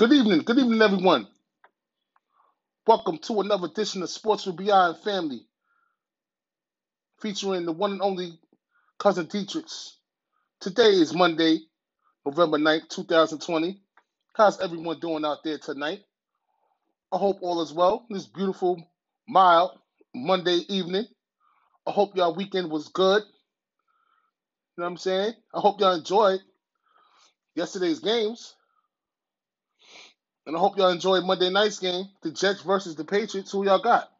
Good evening. Good evening, everyone. Welcome to another edition of Sports with Beyond Family, featuring the one and only cousin Dietrichs. Today is Monday, November 9th, 2020. How's everyone doing out there tonight? I hope all is well. This beautiful, mild Monday evening. I hope y'all weekend was good. You know what I'm saying? I hope y'all enjoyed yesterday's games. And I hope y'all enjoyed Monday night's game, the Jets versus the Patriots. Who y'all got?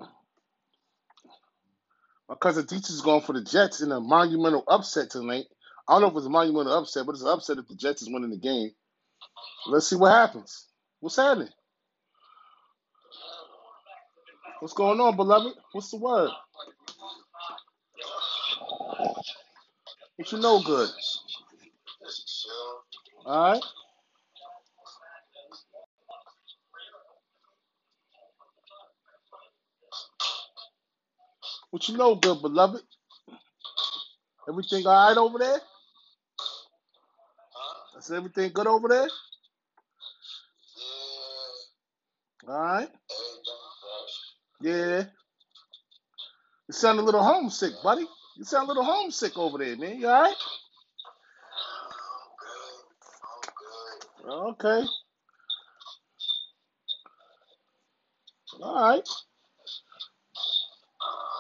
My cousin is going for the Jets in a monumental upset tonight. I don't know if it's a monumental upset, but it's an upset if the Jets is winning the game. Let's see what happens. What's happening? What's going on, beloved? What's the word? What you know good? All right. What you know good, beloved? Everything all right over there? I said everything good over there? Yeah. All right. Yeah. You sound a little homesick, buddy. You sound a little homesick over there, man. You all right? Okay. All right.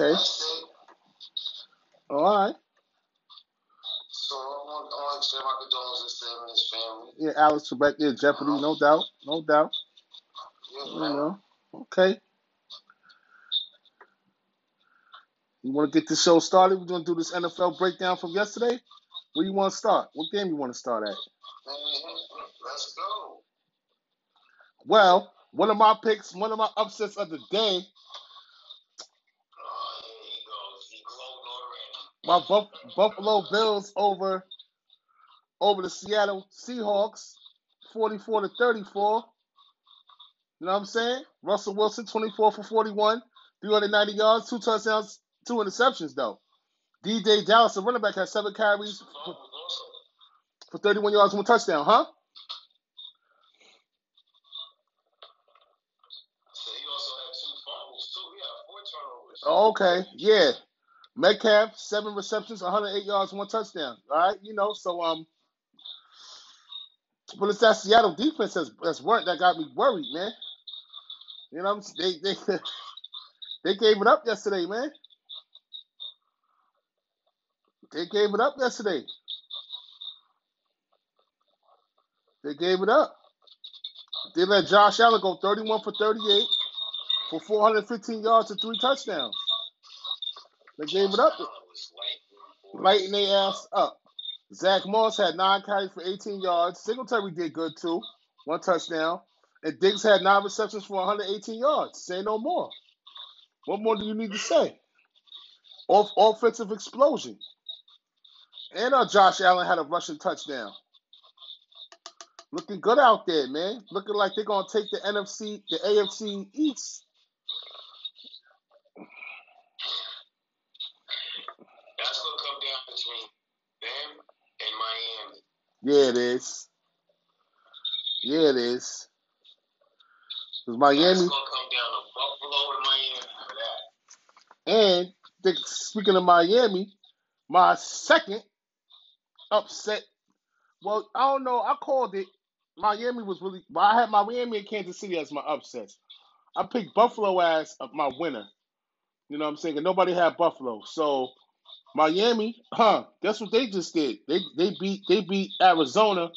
Okay. All right. So I want, I want to share my condolences to him and his family. Yeah, Alex Trebek, yeah, Jeopardy, no doubt, no doubt. Yeah, You know. Okay. You want to get this show started? We're gonna do this NFL breakdown from yesterday. Where you want to start? What game you want to start at? Let's go. Well, one of my picks, one of my upsets of the day, Oh, here he goes. He gloating already. My Buff- Buffalo Bills over over the Seattle Seahawks, 44 to 34. You know what I'm saying? Russell Wilson, 24 for 41, 390 yards, two touchdowns, two interceptions though. DeeJay Dallas, the running back, had seven carries for, for 31 yards, one touchdown, huh? so he also had two fumbles too. He had four turnovers. Oh, Okay, yeah. Metcalf, seven receptions, 108 yards, one touchdown. All right, you know, so um, but it's that Seattle defense that's that's work that got me worried, man. You know, I'm they they they gave it up yesterday, man. They gave it up yesterday. They gave it up. They let Josh Allen go 31 for 38 for 415 yards and three touchdowns. They gave it up, lighting their ass up. Zach Moss had nine carries for 18 yards. Singletary did good too, one touchdown. And Diggs had nine receptions for 118 yards. Say no more. What more do you need to say? Off offensive explosion. And uh, Josh Allen had a rushing touchdown. Looking good out there, man. Looking like they're gonna take the NFC, the AFC East. That's gonna come down between them and Miami. Yeah, it is. Yeah, it is. 'Cause Miami gonna come down to Buffalo and Miami for that. and the, speaking of Miami, my second upset. Well, I don't know. I called it. Miami was really. Well, I had Miami and Kansas City as my upsets. I picked Buffalo as my winner. You know what I'm saying? And nobody had Buffalo. So Miami, huh? Guess what they just did? They they beat they beat Arizona.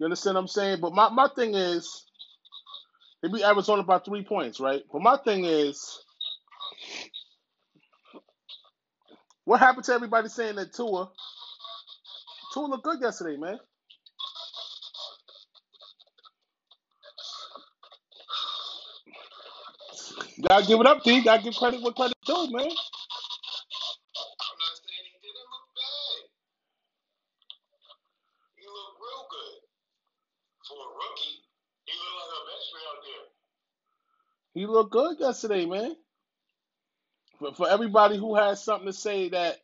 You understand what I'm saying? But my, my thing is they beat Arizona by three points, right? But my thing is What happened to everybody saying that Tua? Tua looked good yesterday, man. Gotta give it up, D. Gotta give credit what credit due, man. I'm not saying he looked real good. For a rookie, he looked like a veteran out there. He looked good yesterday, man. For, for everybody who has something to say that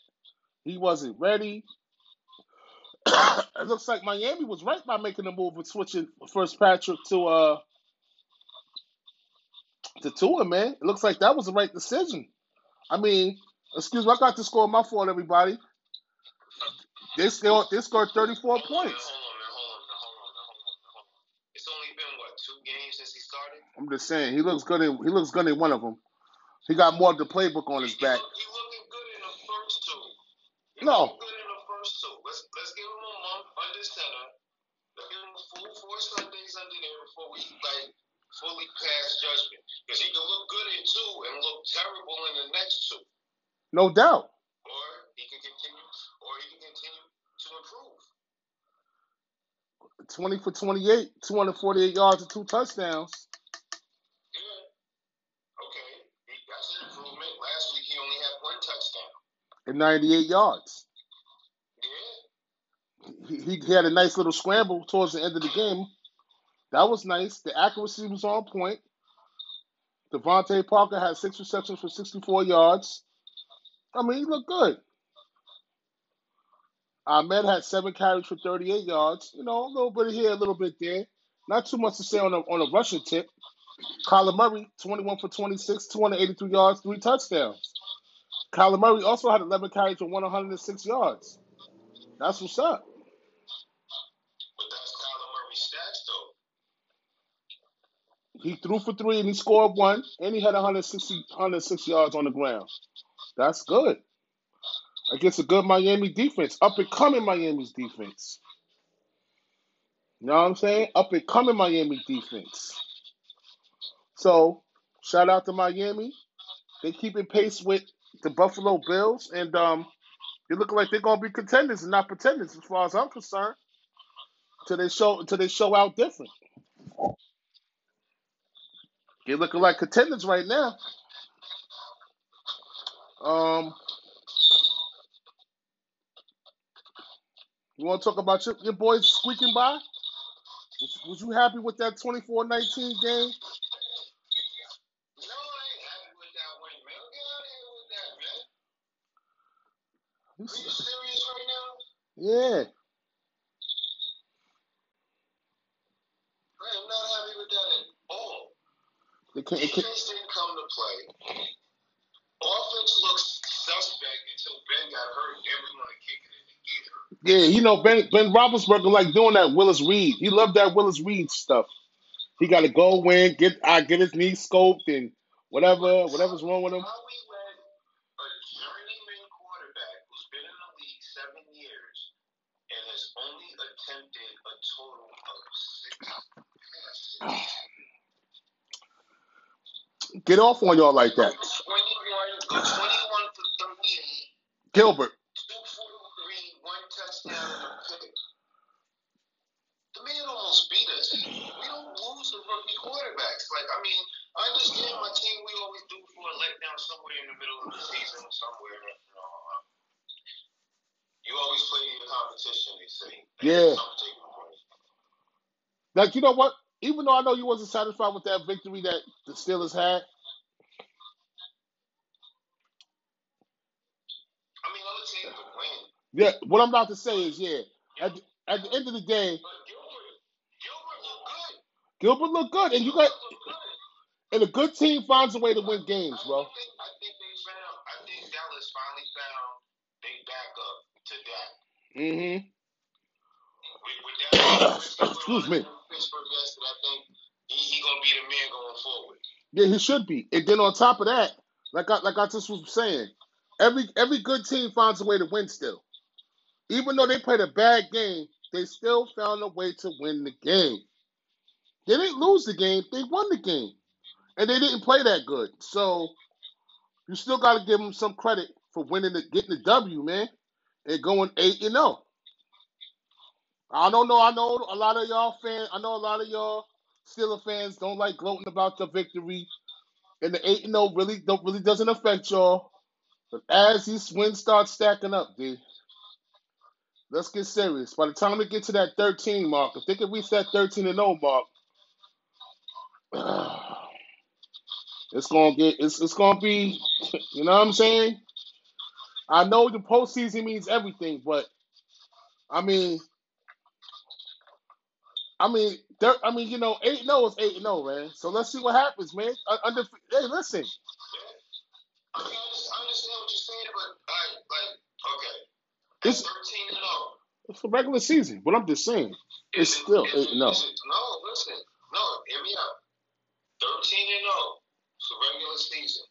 he wasn't ready, it looks like Miami was right by making the move and switching Fitzpatrick to uh to Tua, man. It looks like that was the right decision. I mean, excuse me, I got to score my fault, everybody. They scored they scored 34 Hold on, man, points. hold on, hold on, hold on, hold on, hold on. It's only been what two games since he started. I'm just saying, he looks good in he looks good in one of them. He got more of the playbook on his back. look, he looking good in the first two. He No. looking good in the first two. Let's let's give him a month under center. Let's give him a full four Sundays under there before we like fully pass judgment. Because he can look good in two and look terrible in the next two. No doubt. Or he can continue or he can continue to improve. 20 for 28, 248 yards and two touchdowns. Yeah. Okay. He, that's an improvement. Last week he only had one touchdown. and 98 yards. Yeah. He, he he had a nice little scramble towards the end of the game. That was nice. The accuracy was on point. DeVante Parker had six receptions for 64 yards. I mean, he looked good. Ahmed had seven carries for 38 yards. You know, a little bit here, a little bit there. Not too much to say on a, on a rushing tip. Kyler Murray, 21 for 26, 283 yards, three touchdowns. Kyler Murray also had 11 carries for 106 yards. That's what's up. But that's Kyler Murray's stats though. He threw for three and he scored one, and he had 160, 106 yards on the ground. That's good. Against a good Miami defense, up and coming Miami's defense. You know what I'm saying? Up and coming Miami defense. So, shout out to Miami. They keeping pace with the Buffalo Bills, and um, they look like they're gonna be contenders and not pretenders, as far as I'm concerned. Till they show, till they show out different. They're looking like contenders right now. Um, you want to talk about your, your boys squeaking by? Was, was you happy with that 24-19 game? No, I ain't happy with that until Ben got hurt. Everyone kicking in the gear. yeah, you know, Ben, ben Roethlisberger like doing that Willis Reed. He loved that Willis Reed stuff. He got to go in, get I get his knee scoped and whatever, whatever's wrong with him. How we let a journeyman quarterback who's been in the league seven years and has only attempted a total of six passes. Get off on y'all like that. 21, go 21 for 38, Gilbert. 243, one touchdown and a pick. The man almost beat us. We don't lose to rookie quarterbacks. Like, I mean, I understand my team, we always do for a letdown somewhere in the middle of the season, somewhere. You, know, you always play your competition, they say. They Yeah. some taking points. Like you know what? Even though I know you wasn't satisfied with that victory that the Steelers had, mean, going to take win. yeah. What I'm about to say is, yeah. At the, at the end of the day, But Gilbert, Gilbert looked good. Gilbert looked good, and you got and a good team finds a way to win games, I bro. think, I think they found, I think Dallas finally found they back up to that. Mm-hmm. With, with that, Excuse me. Pittsburgh yesterday, I think he, he gonna be the man going forward. Yeah, he should be. And then on top of that, like I like I just was saying, every every good team finds a way to win still. Even though they played a bad game, they still found a way to win the game. They didn't lose the game, they won the game. And they didn't play that good. So you still gotta give them some credit for winning the getting the W, man, and going eight and zero. I don't know. I know a lot of y'all fans. I know a lot of y'all Steeler fans don't like gloating about the victory, and the eight and zero really don't really doesn't affect y'all. But as these wins start stacking up, D, let's get serious. By the time we get to that thirteen mark, if they can reach that thirteen and zero mark, it's gonna get it's it's gonna be. You know what I'm saying? I know the postseason means everything, but I mean, I mean, there, I mean, you know, eight no oh is eight no, oh, man. So let's see what happens, man. Under, hey, listen, but I like okay. It's 13 and 0. it's a regular season, but I'm just saying, it's Is it, still eight it, no. is it, no, listen, no, hear me out. 13 and 0 for regular season.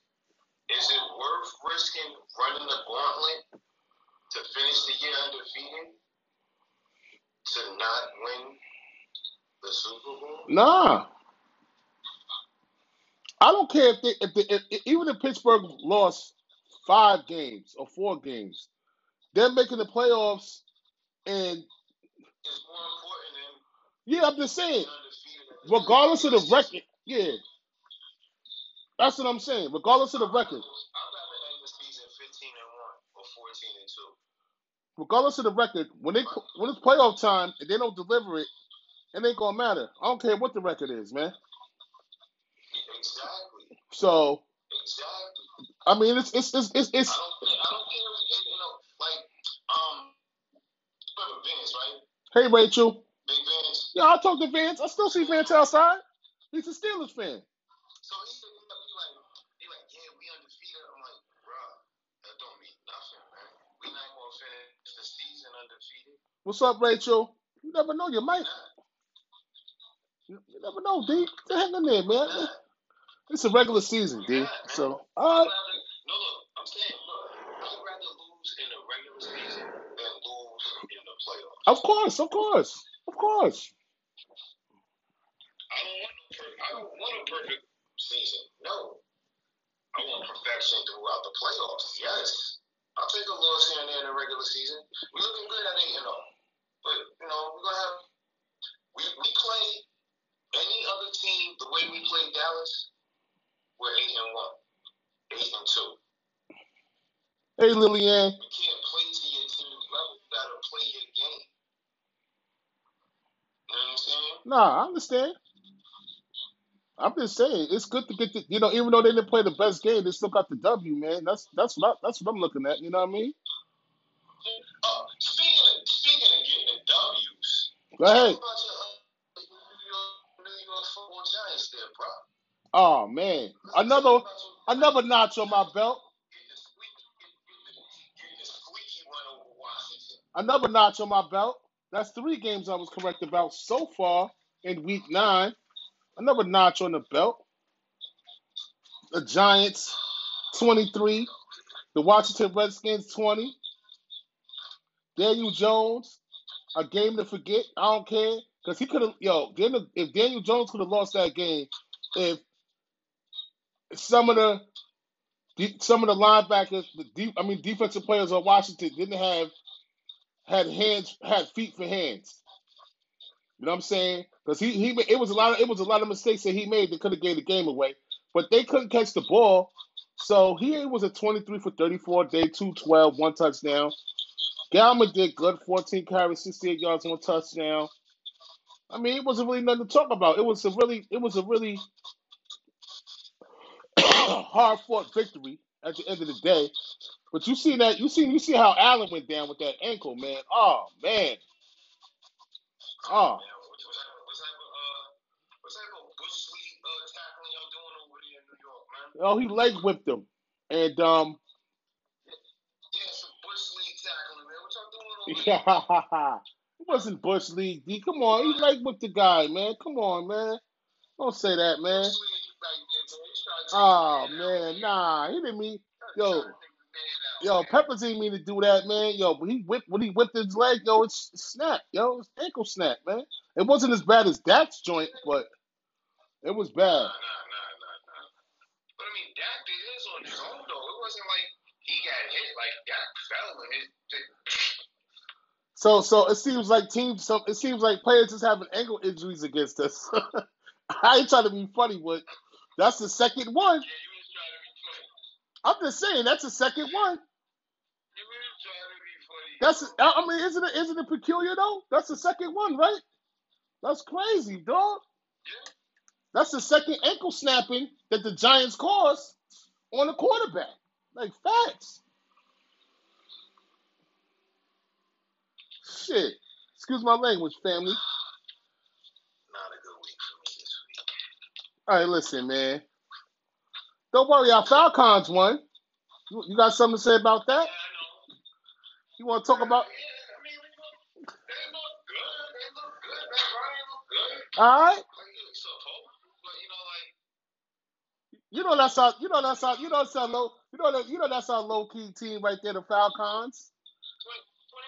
Is it worth risking running the gauntlet to finish the year undefeated to not win the Super Bowl? Nah, I don't care if they if, they, if if- even if Pittsburgh lost five games or four games, they're making the playoffs, and It's more important than yeah, I'm just saying, being undefeated. at the regardless of the record, yeah, that's what I'm saying. Regardless of the record, I'd rather end the season 15 and 1 or 14 and 2. regardless of the record, when they when it's playoff time and they don't deliver it, it ain't gonna matter. I don't care what the record is, man. Exactly. So Exactly. I mean, it's it's it's it's, I don't care. I don't care. You know, like um, Vince, right? hey Rachel, Big Vince. yeah, I talk to Vance. I still see Vance outside. He's a Steelers fan. So he he like, he like, yeah, we undefeated. I'm like, bruh, that don't mean nothing, man. We not gonna finish the season undefeated. What's up, Rachel? You never know, you might. You never know, D. Hang in there, man. It's a regular season, D. So, all right. no look. I'm saying, look, I'd rather lose in the regular season than lose in the playoffs. Of course, of course, of course. I don't want no per- I don't want a perfect season. No. I want perfection throughout the playoffs. Yes. I'll take a loss here and there in the regular season. We're looking good at eight and oh. But you know, we're gonna have we, we play any other team the way we play Dallas, we're eight and one. Eight and two. Hey, Lillian. You can't play to your team's level. You gotta play your game. You know what I'm saying? Nah, I understand. I'm just saying it's good to get the you know even though they didn't play the best game, they still got the W, man. That's that's what I, that's what I'm looking at. You know what I mean? Uh, speaking of speaking of getting the W's, Go ahead. Oh man, another another notch on my belt. Another notch on my belt. That's three games I was correct about so far in week nine. Another notch on the belt. The Giants 23, the Washington Redskins 20. Daniel Jones, a game to forget. I don't care because he could have. Yo, if Daniel Jones could have lost that game, if some of the some of the linebackers, the deep, I mean defensive players on Washington didn't have had hands, had feet for hands. You know what I'm saying? Because he he it was a lot of it was a lot of mistakes that he made that could have gave the game away, but they couldn't catch the ball. So he was a 23 for 34 day, 212, one touchdown. Gallman did good, 14 carries, 68 yards, one touchdown. I mean, it wasn't really nothing to talk about. It was a really, it was a really hard fought victory at the end of the day. But you see that, you see, you see how Allen went down with that ankle, man. Oh man, oh. Man, what, what type of, what type of, uh, what type of bush league uh, tackling y'all doing over there in New York, man? Oh, he leg whipped him, and um, Yeah, some bush league tackling, man. What y'all doing over there? it wasn't Bush League. D. Come on, he leg whipped the guy, man. Come on, man. Don't say that, man. Bush league back there, man. He's trying to take Oh man nah, he didn't mean. Yo, to take the man out, yo, man. Peppers didn't mean to do that, man. Yo, when he whipped when he whipped his leg, yo, it's snap, yo, it's ankle snap, man. It wasn't as bad as Dak's joint, but it was bad. nah, nah, nah, nah. But I mean, Dak did his on his own, though. It wasn't like he got hit So so it seems like teams. So it seems like players just having ankle injuries against us. I ain't trying to be funny, but that's the second one. I'm just saying that's the second one. That's I mean, isn't it isn't it peculiar though? That's the second one, right? That's crazy, dog. That's the second ankle snapping that the Giants caused on a quarterback. Like facts. Shit. Excuse my language, family. Not a good week for me this week. All right, listen, man. Don't worry, our Falcons won. You, got something to say about that? You want to talk about? All right. You know, that's our. You know that's our. You know that's our low. You know that. You know that's our low key team right there, the Falcons.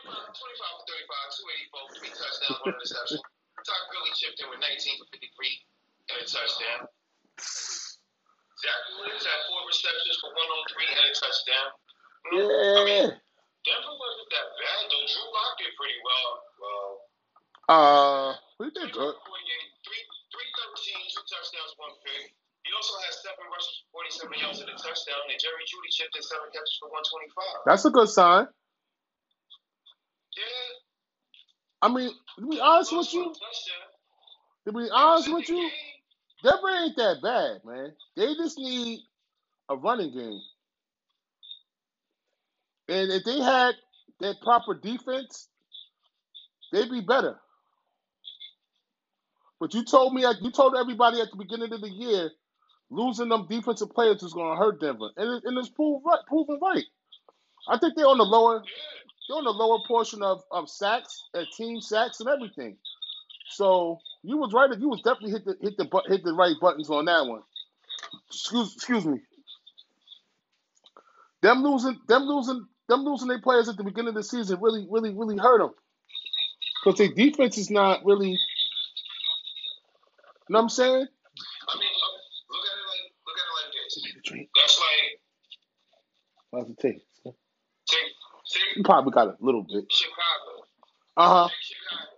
20, 25, 25 for 35, 284, three touchdowns, one interception. Todd Gurley chipped in with 19 for 53 and a touchdown. Zach Williams had four receptions for 103 and a touchdown. You know, I mean, Yeah. Denver wasn't that bad, though. Drew Lock did pretty well. Well, Uh, we did good. 48, three, 313, two touchdowns, one pick. He also had seven rushes for 47 yards and a touchdown, and Jerry Jeudy chipped in seven catches for 125. That's a good sign. Yeah. I mean, to be honest with you, to be honest with you. Denver ain't that bad, man. They just need a running game. And if they had that proper defense, they'd be better. But you told me, you told everybody at the beginning of the year, losing them defensive players is going to hurt Denver, and, it, and it's proved right, proven right. I think they're on the lower, they're on the lower portion of, of sacks, uh, team sacks, and everything. So you was right. You was definitely hit the hit the bu- hit the right buttons on that one. Excuse excuse me. Them losing them losing them losing their players at the beginning of the season really really really hurt them because their defense is not really. You know what I'm saying? I mean, look, at it like look at it like this. That's like How's it taste? take take You probably got a little bit. Chicago, Uh huh. take Chicago,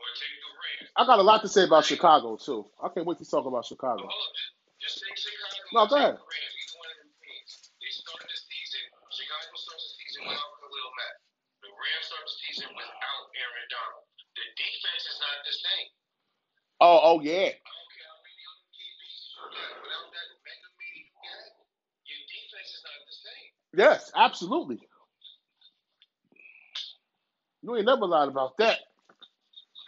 or take the Rams. I got a lot to say about Chicago too. I can't wait to talk about Chicago. On, just, Chicago. No, go ahead. The one of them teams. They start the season. Chicago starts the season without Khalil Mack. The Rams start the season without Aaron Donald. The defense is not the same. Oh oh yeah. I don't care how many other key pieces you got. Without that mega meeting you got, your defense is not the same. Yes, absolutely. You ain't never lied about that.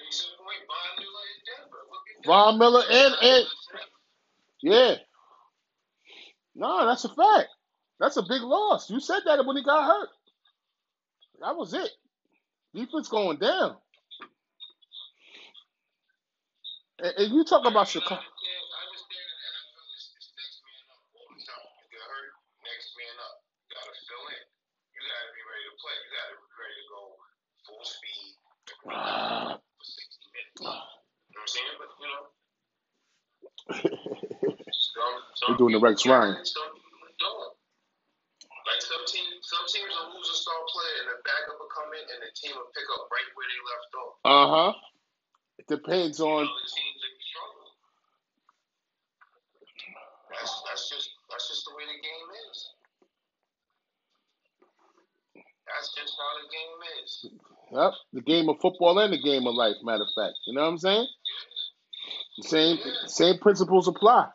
Case in point, Von Miller in Denver. Look at Von. Miller and and yeah. No, that's a fact. That's a big loss. You said that when he got hurt. That was it. Defense going down. And, and you talk about I mean, I Chicago. Some, some They're doing the Rex Ryan. some people don't. Like some teams, some teams will lose a star player and the backup will come in and the team will pick up right where they left off. Uh huh. It depends on. That's that's just that's just the way the game is. That's just how the game is. Yep, the game of football and the game of life. Matter of fact, you know what I'm saying? The same same principles apply.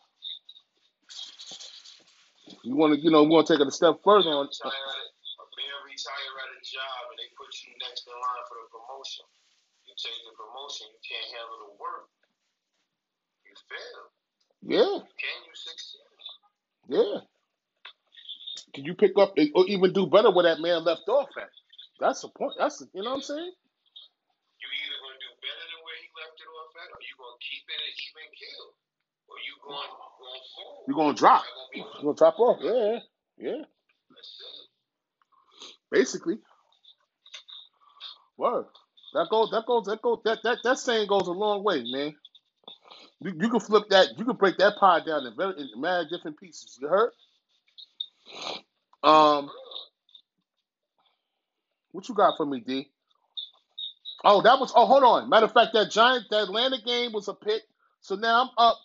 You want to, you know, we want to take it a step further on. Retire at a, a man retire at a job and they put you next in line for the promotion. You take the promotion, you can't handle the work. You fail. Yeah, Can you succeed? yeah. Can you pick up or even do better where that man left off at? That's the point. That's the, you know what I'm saying? You either gonna do better than where he left it off at, or you gonna keep it at even kill, or you going going forward. You're gonna drop. Gonna You're gonna drop off. Yeah, yeah. Basically. Word. That goes. That goes. That goes. That that that saying goes a long way, man. You, you can flip that. You can break that pie down in very in mad different pieces. You heard? Um. What you got for me, D? Oh, that was. Oh, hold on. Matter of fact, that Giant, that Atlanta game was a pick. So now I'm up.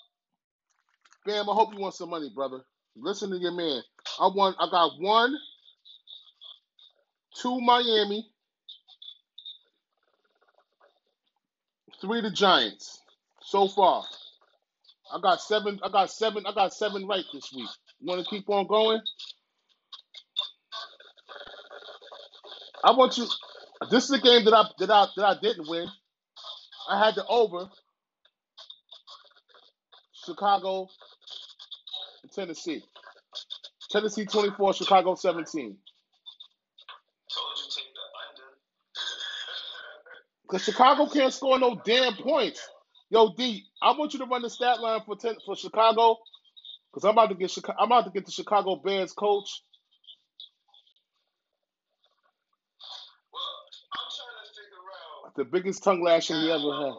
Bam. I hope you want some money, brother. Listen to your man. I want. I got one, two Miami, three the Giants. So far, I got seven. I got seven. I got seven right this week. Want to keep on going? I want you. This is a game that I that I that I didn't win. I had the over Chicago Tennessee. Tennessee 24, Chicago 17. Told you take the under. Because Chicago can't score no damn points. Yo, D, I want you to run the stat line for ten, for Chicago. Because I'm about to get Chicago, I'm about to get the Chicago Bears coach. Well, I'm trying to figure out. The biggest tongue lashing he ever had.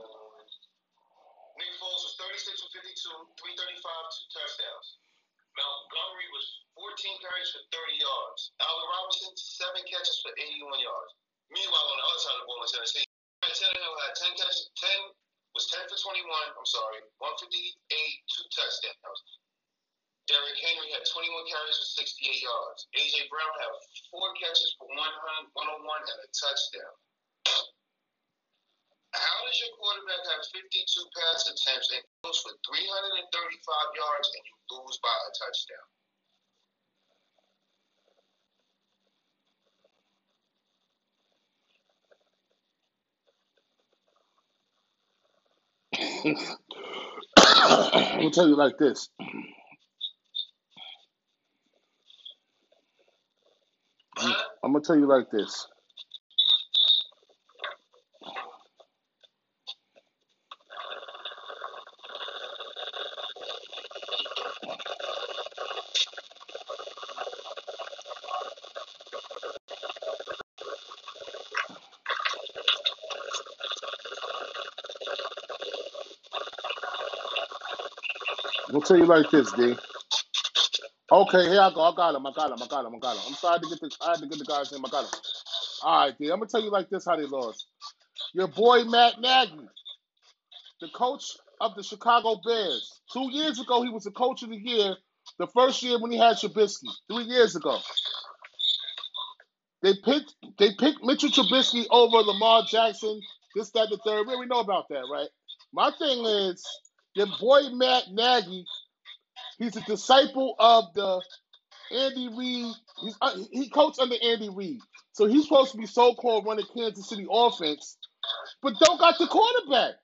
Nick Foles was 36 for 52, 335, two touchdowns. Montgomery was 14 carries for 30 yards. Allen Robinson, seven catches for 81 yards. Meanwhile, on the other side of the ball in Tennessee, Ryan Tannehill had 10 catches, 10 was 10 for 21. I'm sorry, 158, two touchdowns. Derrick Henry had 21 carries for 68 yards. AJ Brown had four catches for 100, 101 and a touchdown. How does your quarterback have 52 pass attempts and goes for 335 yards and you lose by a touchdown? I'm gonna tell you like this. I'm gonna tell you like this. Gonna tell you like this, D. Okay, here I go. I got him. I got him. I got him. I got him. I'm sorry to get the. I had to get the guy's name. I got him. All right, D. I'm gonna tell you like this how they lost. Your boy Matt Nagy, the coach of the Chicago Bears. Two years ago, he was the coach of the year. The first year when he had Trubisky. Three years ago. They picked. They picked Mitchell Trubisky over Lamar Jackson. This, that, the third. We already know about that, right? My thing is, your boy Matt Nagy He's a disciple of the Andy Reid. He's, uh, he coached under Andy Reid, so he's supposed to be so-called running Kansas City offense, but don't got the quarterback.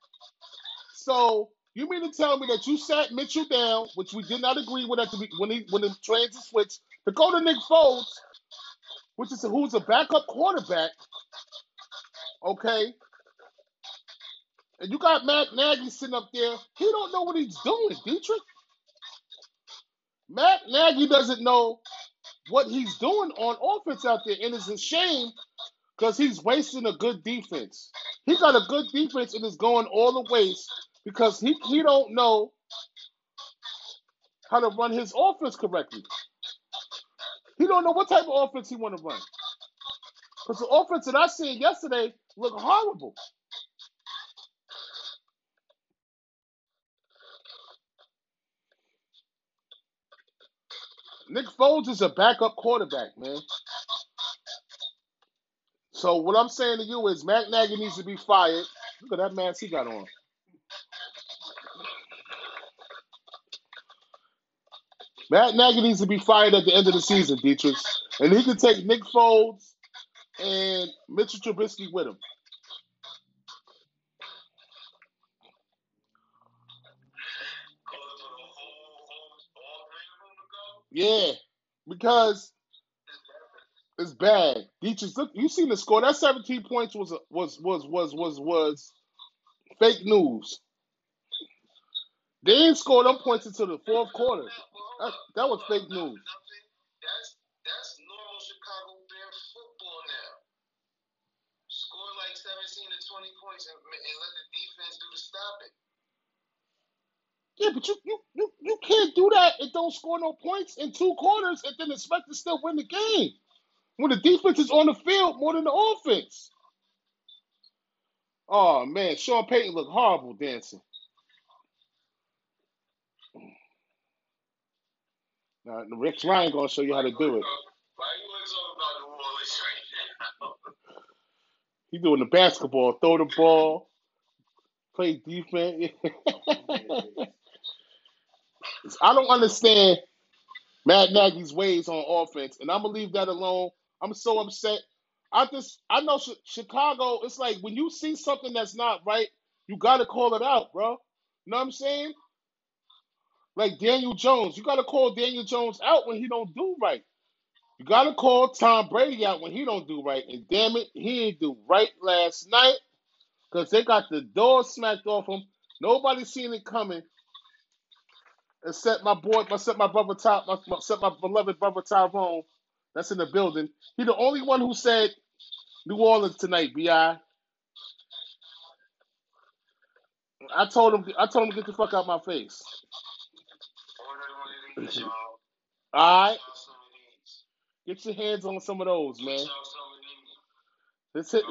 So you mean to tell me that you sat Mitchell down, which we did not agree with at the when he when the trains were switched, to go to Nick Foles, which is who's a backup quarterback, okay? And you got Matt Nagy sitting up there. He don't know what he's doing, Dietrich. Matt Nagy doesn't know what he's doing on offense out there, and it's a shame because he's wasting a good defense. He got a good defense and is going all the ways because he, he don't know how to run his offense correctly. He don't know what type of offense he want to run. Because the offense that I seen yesterday looked horrible. Nick Foles is a backup quarterback, man. So what I'm saying to you is Matt Nagy needs to be fired. Look at that mask he got on. Matt Nagy needs to be fired at the end of the season, Dietrich. And he can take Nick Foles and Mitchell Trubisky with him. Call it for the whole, whole, all three of them to go? Yeah, because it's bad. Dietrich, look, you seen the score. That 17 points was was was was was was fake news. They didn't score them points until the fourth quarter. That, that was fake news. That's that's normal Chicago Bear football now. Score like 17 to 20 points and, and let the defense do the stopping. Yeah, but you, you you you can't do that and don't score no points in two quarters and then expect to still win the game. when the defense is on the field more than the offense. Oh man, Sean Payton looked horrible dancing. Now, Rex Ryan gonna show you how to do it. He doing the basketball, throw the ball, play defense. I don't understand Matt Nagy's ways on offense, and I'm gonna leave that alone. I'm so upset. I just I know Chi- Chicago. It's like when you see something that's not right, you gotta call it out, bro. You know what I'm saying? Like Daniel Jones, you gotta call Daniel Jones out when he don't do right. You gotta call Tom Brady out when he don't do right. And damn it, he ain't do right last night because they got the door smacked off him. Nobody seen it coming except my boy, my set my brother Ty, except my set my beloved brother Tyrone. That's in the building. He the only one who said New Orleans tonight. Bi. I told him. I told him to get the fuck out my face. Order one of these, y'all. All right, Y'all some of these. get your hands on some of those, man. Y'all of these. Let's hit.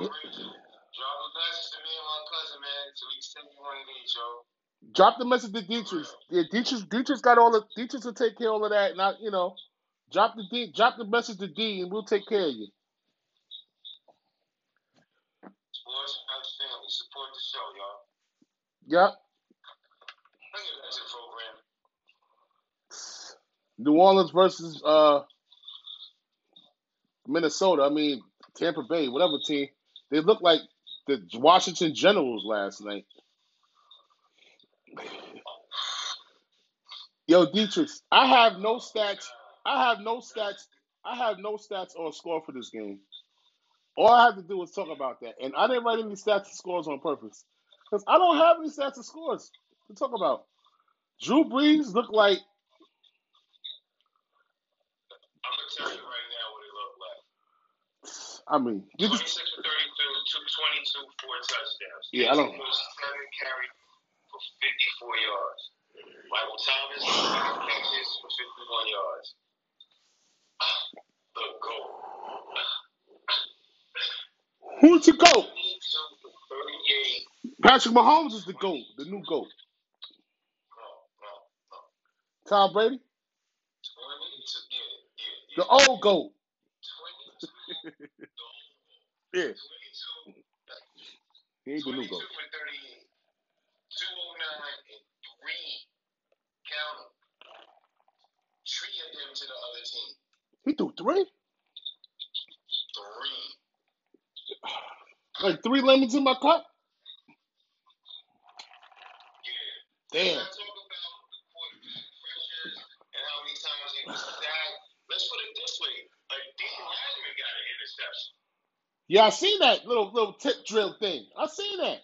Drop a message to me and my cousin, man, so we can send you one of these, yo. Drop the message to Dietrich. Yeah, Dietrich. Dietrich's got all the. Dietrich will take care of all of that. Not you know. Drop the D. Drop the message to D, and we'll take care of you. Sports House Family, support the show, y'all. Yep. Bring it back to the program. New Orleans versus uh Minnesota. I mean Tampa Bay, whatever team. They look like the Washington Generals last night. Yo, Dietrich, I have no stats. I have no stats. I have no stats or score for this game. All I have to do is talk about that, and I didn't write any stats and scores on purpose because I don't have any stats and scores to talk about. Drew Brees looked like I'm gonna tell you right now what it looked like. I mean, you 26 just, for 32, took 22, four touchdowns. Yeah, I don't- seven for 54 yards. Michael Thomas, five catches for 51 yards. The goal. who's the goat? 22 for 38. Patrick Mahomes is the goat, the new goat. Tom Brady, 22, yeah, yeah, yeah. the old goat. 22, the Yeah, 22, he ain't the new goat. For 38. 209 and 3. Count. Three of them to the other team. He threw three, Three. like three lemons in my cup. Yeah. Damn. Let's talk about the quarterback pressures and how many times he was sacked. Let's put it this way. Like Dean got an interception. Yeah, I seen that little little tip drill thing. I seen that.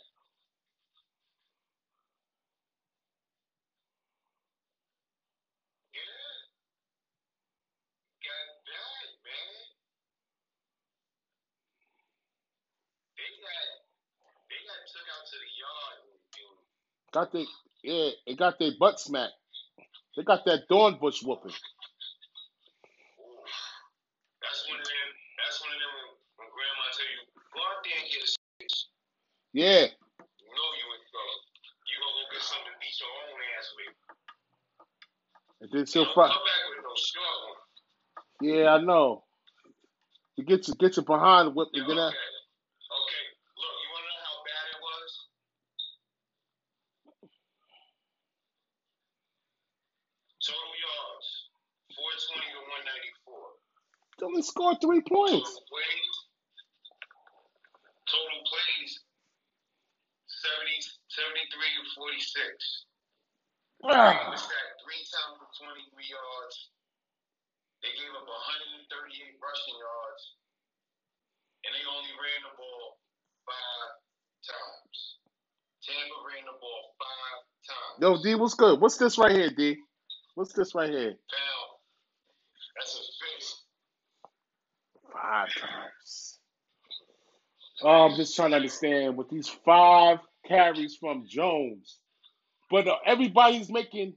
Yeah. Got that, man. They got they got took out to the yard and, and Got they yeah, it got their butt smacked. They got that Dornbush whooping. ooh, that's one of them that's one of them when, when grandma tell you, go out there and get a. Yeah, You know you in trouble. You gonna go get something to beat your own ass with. and then You she'll don't fight. come back with no. Yeah, I know. You get you get your behind whipped Yeah, and then okay. I, Okay. Look, you wanna know how bad it was? Total yards, four twenty to one ninety four. Only scored three points. Total plays, total plays, 70, 73 to forty six. They Ah, was sacked three times for twenty three yards. They gave up hundred and thirty eight rushing yards. And they only ran the ball five times. Tampa ran the ball five times. Yo, D, what's good? What's this right here, D? What's this right here? Now, that's a fix. Five times. Oh, I'm just trying to understand with these five carries from Jones, but uh, everybody's making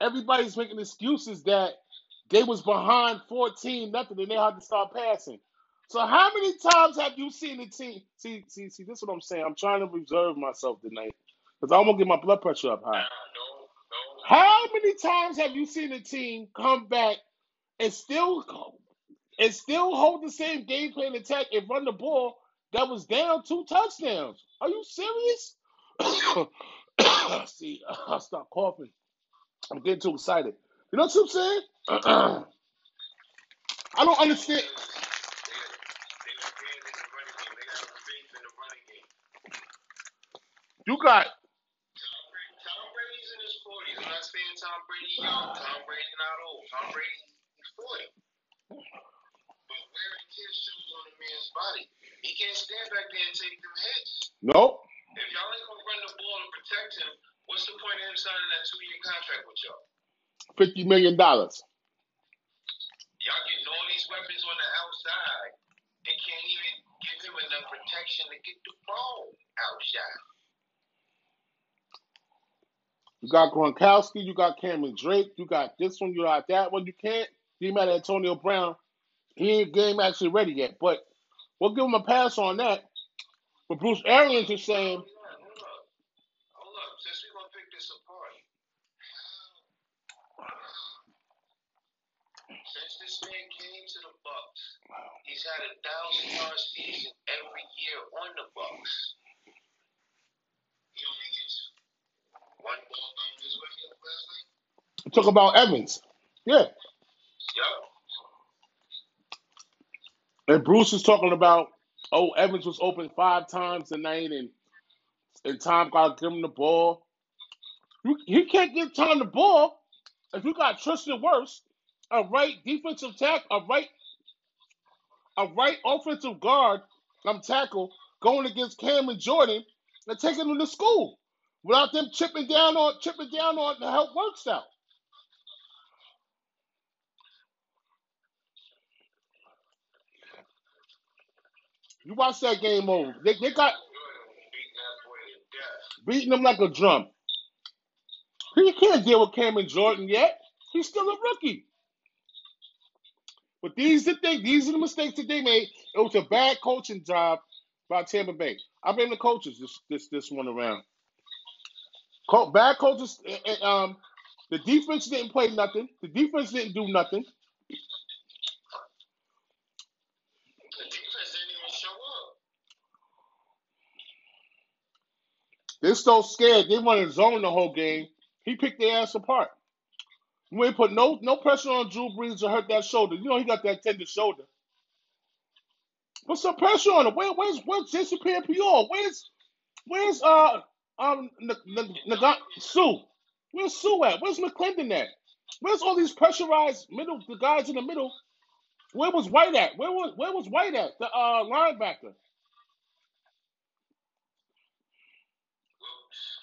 everybody's making excuses that they was behind 14 nothing and they had to start passing. So how many times have you seen the team? See, see, see. This is what I'm saying. I'm trying to reserve myself tonight because I won't get my blood pressure up high. How many times have you seen a team come back and still and still hold the same game plan attack and run the ball that was down two touchdowns? Are you serious? See, I'll stop coughing. I'm getting too excited. You know what I'm saying? I don't understand. You got Tom, Brady's in his 40s. I'm not saying Tom Brady young. Tom Brady not old. Tom Brady is 40. Shoes on a man's body, he can't stand back there and take them hits. nope. If y'all ain't gonna run the ball and protect him, what's the point of him signing that two-year contract with y'all? Fifty million dollars. Y'all getting all these weapons on the outside and can't even give him enough protection to get the ball outside. You got Gronkowski, you got Cameron Brate, you got this one, you got that one. You can't be mad at Antonio Brown. He ain't game actually ready yet, but we'll give him a pass on that. But Bruce Arians is saying, Hold up, hold up. Hold up. Since we're gonna pick this apart. Since this man came to the Bucs, he's had a thousand yard season every year on the Bucs. He only gets one ball thrown his way last night. talk about Evans. Yeah. Yup. And Bruce is talking about, oh, Evans was open five times tonight and and Tom got to give him the ball. You, you can't give Tom the ball if you got Tristan Wirfs, a right defensive tackle, a right a right offensive guard, um, tackle going against Cameron Jordan and taking him to school without them chipping down on chipping down on the help works out. You watch that game over. They, they got beating him like a drum. He can't deal with Cameron Jordan yet. He's still a rookie. But these are the things, these are the mistakes that they made. It was a bad coaching job by Tampa Bay. I blame the coaches this this this one around. Bad coaches. eh, eh, Um, the defense didn't play nothing. The defense didn't do nothing. The defense didn't even show up. They're so scared. They wanted to zone the whole game. He picked their ass apart. We ain't put no no pressure on Drew Brees to hurt that shoulder. You know he got that tender shoulder. Put some pressure on him. Where, where's where's Jesse Pierre-Paul? Where's where's uh um N- N- N- Suh? Where's Suh at? Where's McLendon at? Where's all these pressurized middle the guys in the middle? Where was White at? Where was where was White at? The uh linebacker.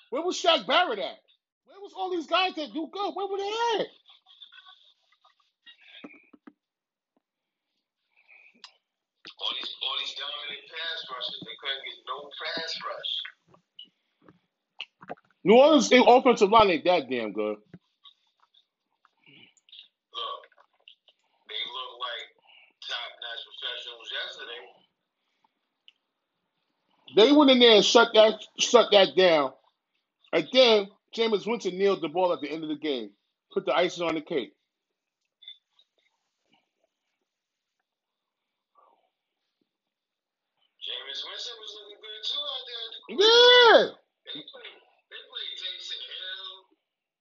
Where was Shaq Barrett at? Where was all these guys that do good? Where were they at? All these, all these dominant pass rushers, they couldn't get no pass rush. New Orleans offensive line ain't that damn good. Look, they look like top-notch professionals yesterday. They went in there and shut that shut that down. And then Jameis Winston nailed the ball at the end of the game. Put the icing on the cake. Jameis Winston was looking good too out there at the quarterback. Yeah. They played, they played Taysom Hill.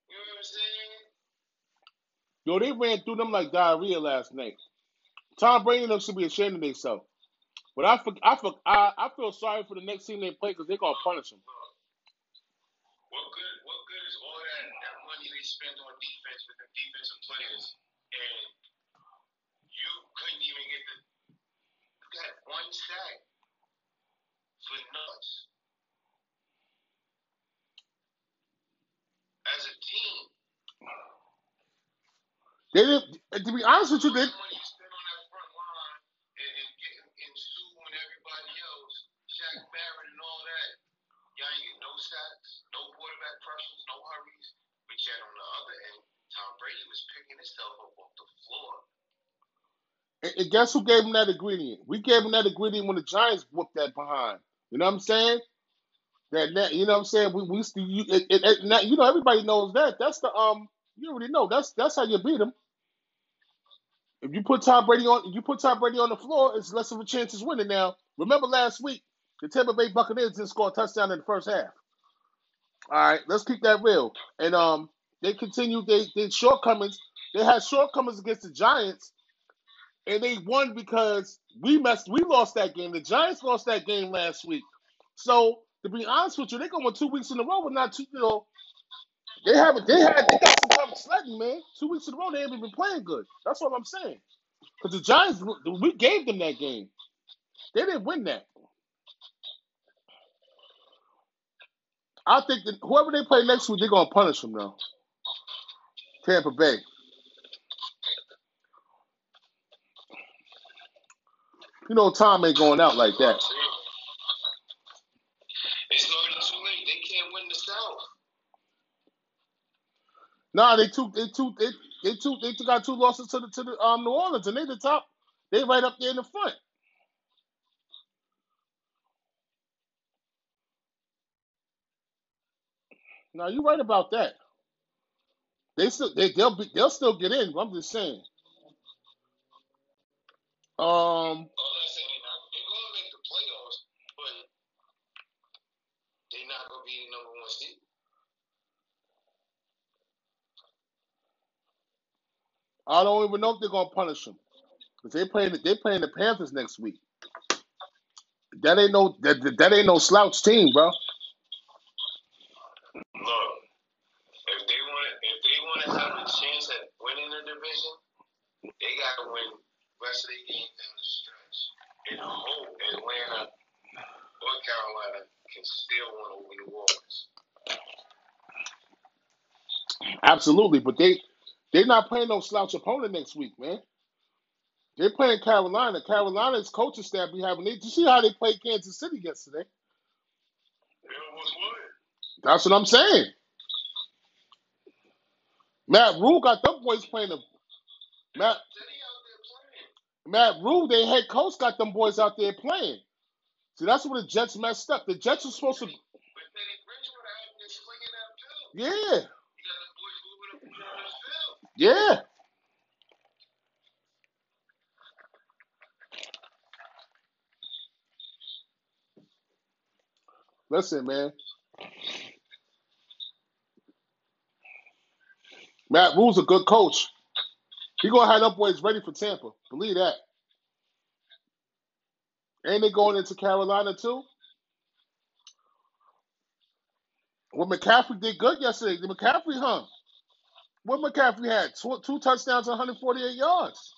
You know what I'm saying? Yo, they ran through them like diarrhea last night. Tom Brady and them should be ashamed of themselves. But I, for, I, for, I, I feel sorry for the next team they play because they're gonna punish them. What good? What good is all that that money they spent on defense with the defensive players, and you couldn't even get the you got one sack for nuts. As a team, They didn't. To be honest with you, they the money you spent on that front line and, and getting and Suh and everybody else, Shaq Barrett and all that, y'all ain't get no sacks, no quarterback pressures, no hurries. But yet on the other end, Tom Brady was picking himself up off the floor. And, and guess who gave him that ingredient? We gave him that ingredient when the Giants whooped that behind. You know what I'm saying? That, that you know what I'm saying? We we used to you, it, it, it, you know everybody knows that. That's the um you already know that's that's how you beat him. If you put Tom Brady on if you put Tom Brady on the floor, it's less of a chance of winning. Now, remember last week, the Tampa Bay Buccaneers didn't score a touchdown in the first half. All right, let's keep that real. And um they continued they they shortcomings. They had shortcomings against the Giants, and they won because we messed we lost that game. The Giants lost that game last week. So to be honest with you, they're going two weeks in a row, but not two. You know, they haven't. They had. They got some time sledding, man. Two weeks in a row, they haven't been playing good. That's what I'm saying. Because the Giants, we gave them that game. They didn't win that. I think that whoever they play next week, they're gonna punish them though. Tampa Bay. You know, Tom ain't going out like that. It's already too late. They can't win the South. Nah, they two, they two, they, they two, they got two losses to the to the um New Orleans, and they the top. They right up there in the front. Now you right about that. They still they they'll be they'll still get in. I'm just saying. Um, I'm saying they're going to make the playoffs, but they're not going to be the number one seed. I don't even know if they're gonna punish them because they playing they playing the Panthers next week. That ain't no that that ain't no slouch team, bro. Look, if they want to, if they want to have a chance at winning the division, they got to win the rest of their games down the stretch. And hope Atlanta or Carolina can still want to win New Orleans. Absolutely, but they they're not playing no slouch opponent next week, man. They're playing Carolina. Carolina's coaching staff be having. They, you see how they played Kansas City yesterday? That's what I'm saying. Matt Rhule got them boys playing. The, Matt Teddy out there playing. Matt Rhule, their head coach, got them boys out there playing. See, that's where the Jets messed up. The Jets were supposed to. But Teddy Bridgewater out there swinging that too. Yeah, You got the boys moving up and down the field. yeah. Listen, man. Matt Rhule's a good coach. He gonna have them boys ready for Tampa. Believe that. And they going into Carolina too. Well, McCaffrey did good yesterday. The McCaffrey huh? What McCaffrey had? Two, two touchdowns, 148 yards.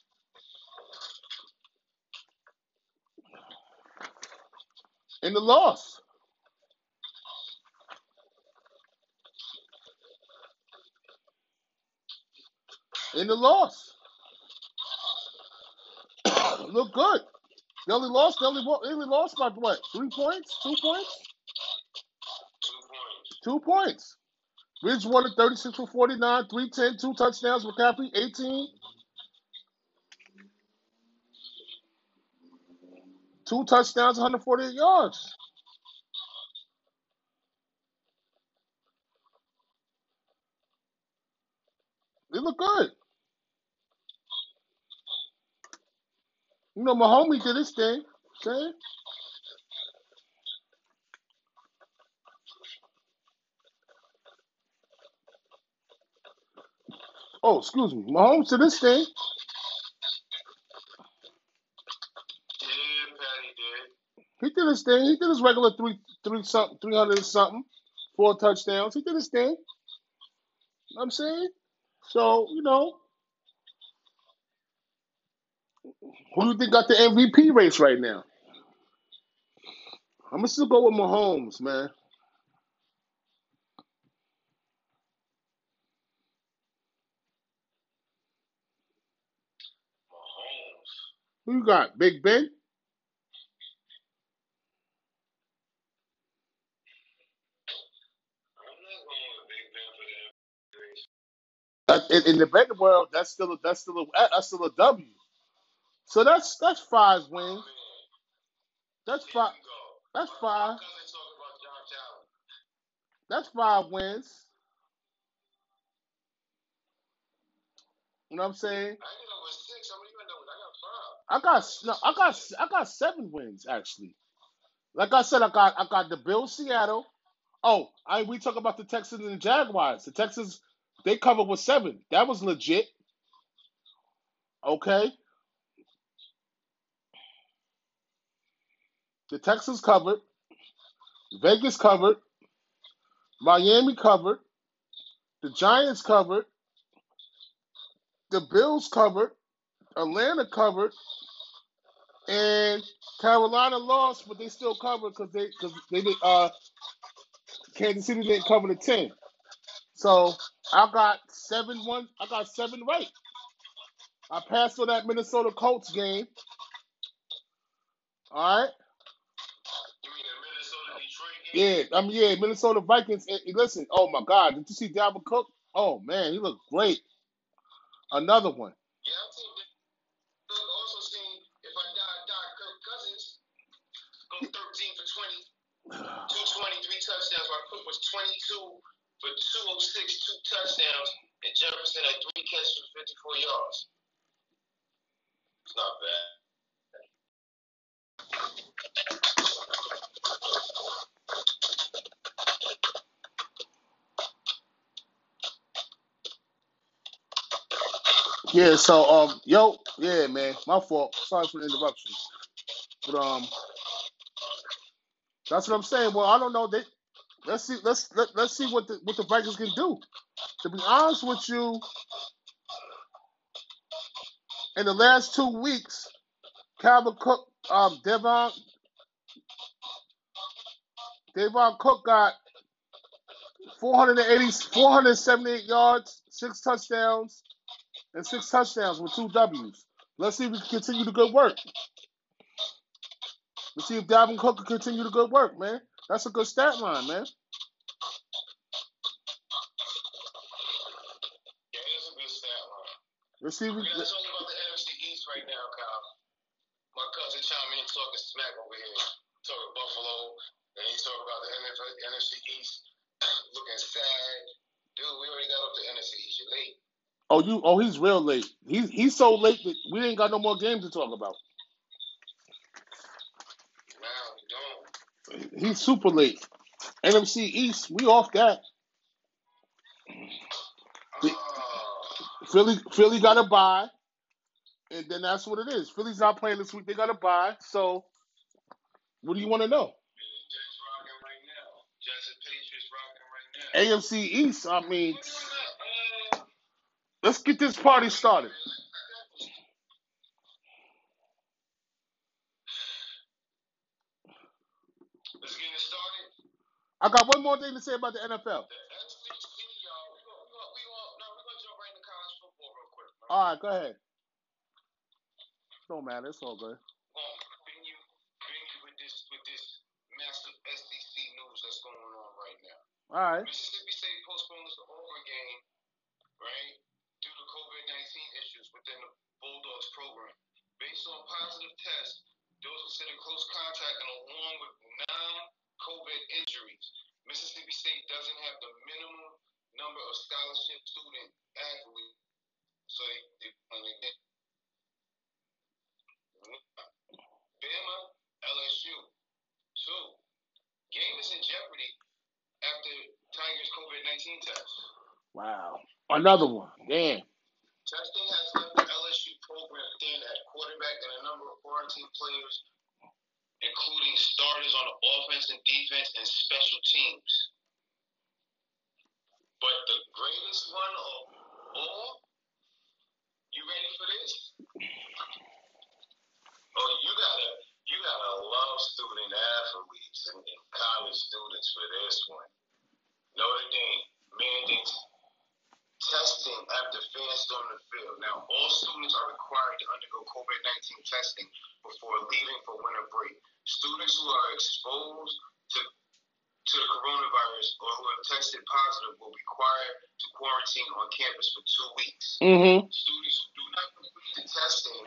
In the loss. In the loss. Look good. They only lost. They only, they only lost by what? Three points? Two points? Two points. Two points. Bridgewater 36 for 49, 310, two touchdowns. McCaffrey 18, two touchdowns, 148 yards. They look good. You know, Mahomes did his thing. See? Oh, excuse me. My Mahomes did his thing. He did his thing. He did his regular three, three something, 300 and something, four touchdowns. He did his thing. I'm saying? So, you know, who do you think got the MVP race right now? I'm to still go with Mahomes, man. Mahomes. Who you got? Big Ben? I'm not going with Big Ben for that race. That- In, in the betting world, that's still a, that's still a, that's still a W. So that's that's five wins. That's five. That's five. That's five wins. You know what I'm saying? I got five. I got no, I got I got seven wins actually. Like I said, I got I got the Bills, Seattle. Oh, I we talk about the Texans and the Jaguars. The Texans they covered with seven. That was legit. Okay. The Texans covered. Vegas covered. Miami covered. The Giants covered. The Bills covered. Atlanta covered. And Carolina lost, but they still covered because they because they did uh Kansas City didn't cover the ten. So I got seven one I got seven right. I passed on that Minnesota Colts game. All right. Yeah, I mean yeah, Minnesota Vikings. And, and listen, oh my God, did you see Dalvin Cook? Oh man, he looked great. Another one. Yeah, seeing. Look, also seeing if I die, die. Kirk Cousins go 13 for 20, 223 touchdowns. My Cook was 22 for 206, two touchdowns, and Jefferson had three catches for 54 yards. It's not bad. Yeah, so um, yo, yeah, man, my fault. Sorry for the interruption, but um, that's what I'm saying. Well, I don't know. They let's see, let's let, let's see what the what the Vikings can do. To be honest with you, in the last two weeks, Calvin Cook, um, Devon, Devon Cook got 480, 478 yards, six touchdowns, and six touchdowns with two W's. Let's see if we can continue the good work. Let's see if Dalvin Cook can continue the good work, man. That's a good stat line, man. Yeah, it is a good stat line. Let's see if we. We gotta talk about the NFC East right now, Kyle. My cousin chime in talking smack over here, talking Buffalo, and he's talking about the NFL, NFC East looking sad. Dude, we already got up to NFC East. You're late. Oh, you. Oh, he's real late. He's he's so late that we ain't got no more games to talk about. We don't. He's super late. NFC East, we off that. Uh, Philly, Philly got a buy, and then that's what it is. Philly's not playing this week; they got a buy. So, what do you want to know? Right right. AFC East. I mean, What do you want? Uh, let's get this party started. Let's get it started. I got one more thing to say about the NFL. The SEC, y'all. We gonna, we gonna, we gonna, no, we gonna jump right into college football real quick. Man. All right, go ahead. Don't matter. It's all good. Bring you, bring with this, with this massive SEC news that's going on right now. All right. Mississippi State postpones the Auburn game, right, 19 issues within the Bulldogs program. Based on positive tests, those considered close contact and along with non COVID injuries, Mississippi State doesn't have the minimum number of scholarship student athletes. So they, they, they Bama, LSU. Two, game is in jeopardy after Tigers COVID 19 test. Wow. Another one. Damn. Testing has left the LSU program thin at quarterback and a number of quarantine players, including starters on the offense and defense and special teams. But the greatest one of all, you ready for this? Oh, you gotta, you gotta love student athletes and, and college students for this one. Notre Dame mandates testing after fans storm the field. Now, all students are required to undergo COVID 19 testing before leaving for winter break. Students who are exposed to, to the coronavirus or who have tested positive will be required to quarantine on campus for two weeks. Mm-hmm. Students who do not complete the testing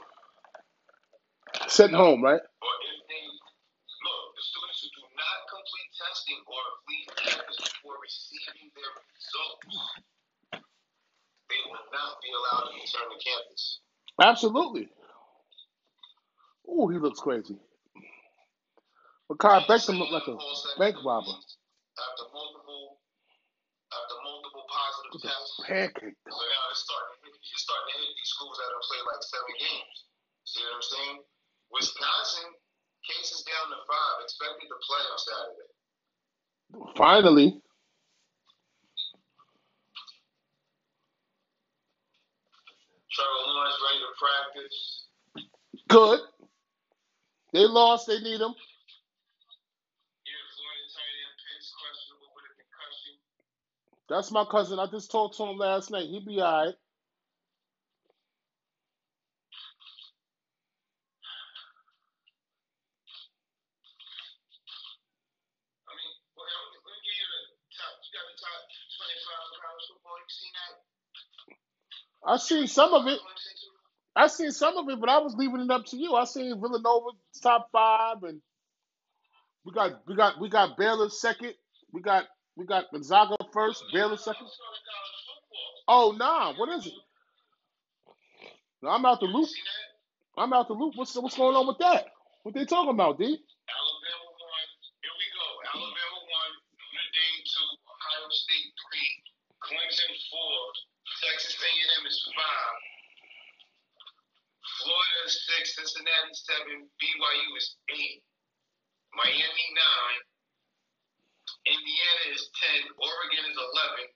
Sent home, right? Or if they look, the students who do not complete testing or leave campus before receiving their results, they will not be allowed to return to campus. Absolutely. Ooh, he looks crazy. But Kyle Beckham looked like a bank robber. After multiple, after multiple positive tests, pancake. so now it's starting. To hit, it's starting to hit these schools that have played like seven games. See what I'm saying? Wisconsin cases down to five, expected to play on Saturday. Finally. Trevor Lawrence ready to practice. Good. They lost. They need him. Yeah, Florida tight end Pitts questionable with a concussion. That's my cousin. I just talked to him last night. He be all right. I mean, well, let me, let me give you the top. You got the top 25 of college football. You seen that? I seen some of it. I seen some of it, but I was leaving it up to you. I seen Villanova top five, and we got we got we got Baylor second. We got we got Gonzaga first, Baylor second. Oh nah, what is it? I'm out the loop. I'm out the loop. What's what's going on with that? What they talking about, D? Alabama won. Here we go. Alabama won. Notre Dame two. Ohio State three. Clemson four. Texas A&M is five. Florida is six. Cincinnati seven. BYU is eight. Miami nine. Indiana is ten. Oregon is eleven.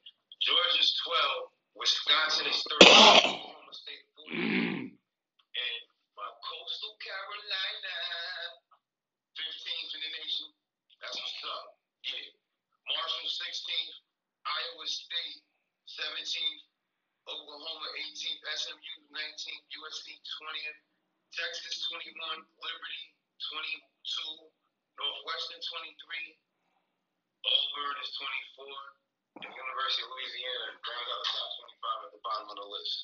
Georgia's twelve. Wisconsin is thirteen. Oklahoma State fourteen. And Coastal Carolina. 15th in the nation. That's what's up. Marshall 16th, Iowa State 17th, Oklahoma 18th, SMU 19th, USC 20th, Texas 21, Liberty 22, Northwestern 23, Auburn is 24, and University of Louisiana rounds out the top 25 at the bottom of the list.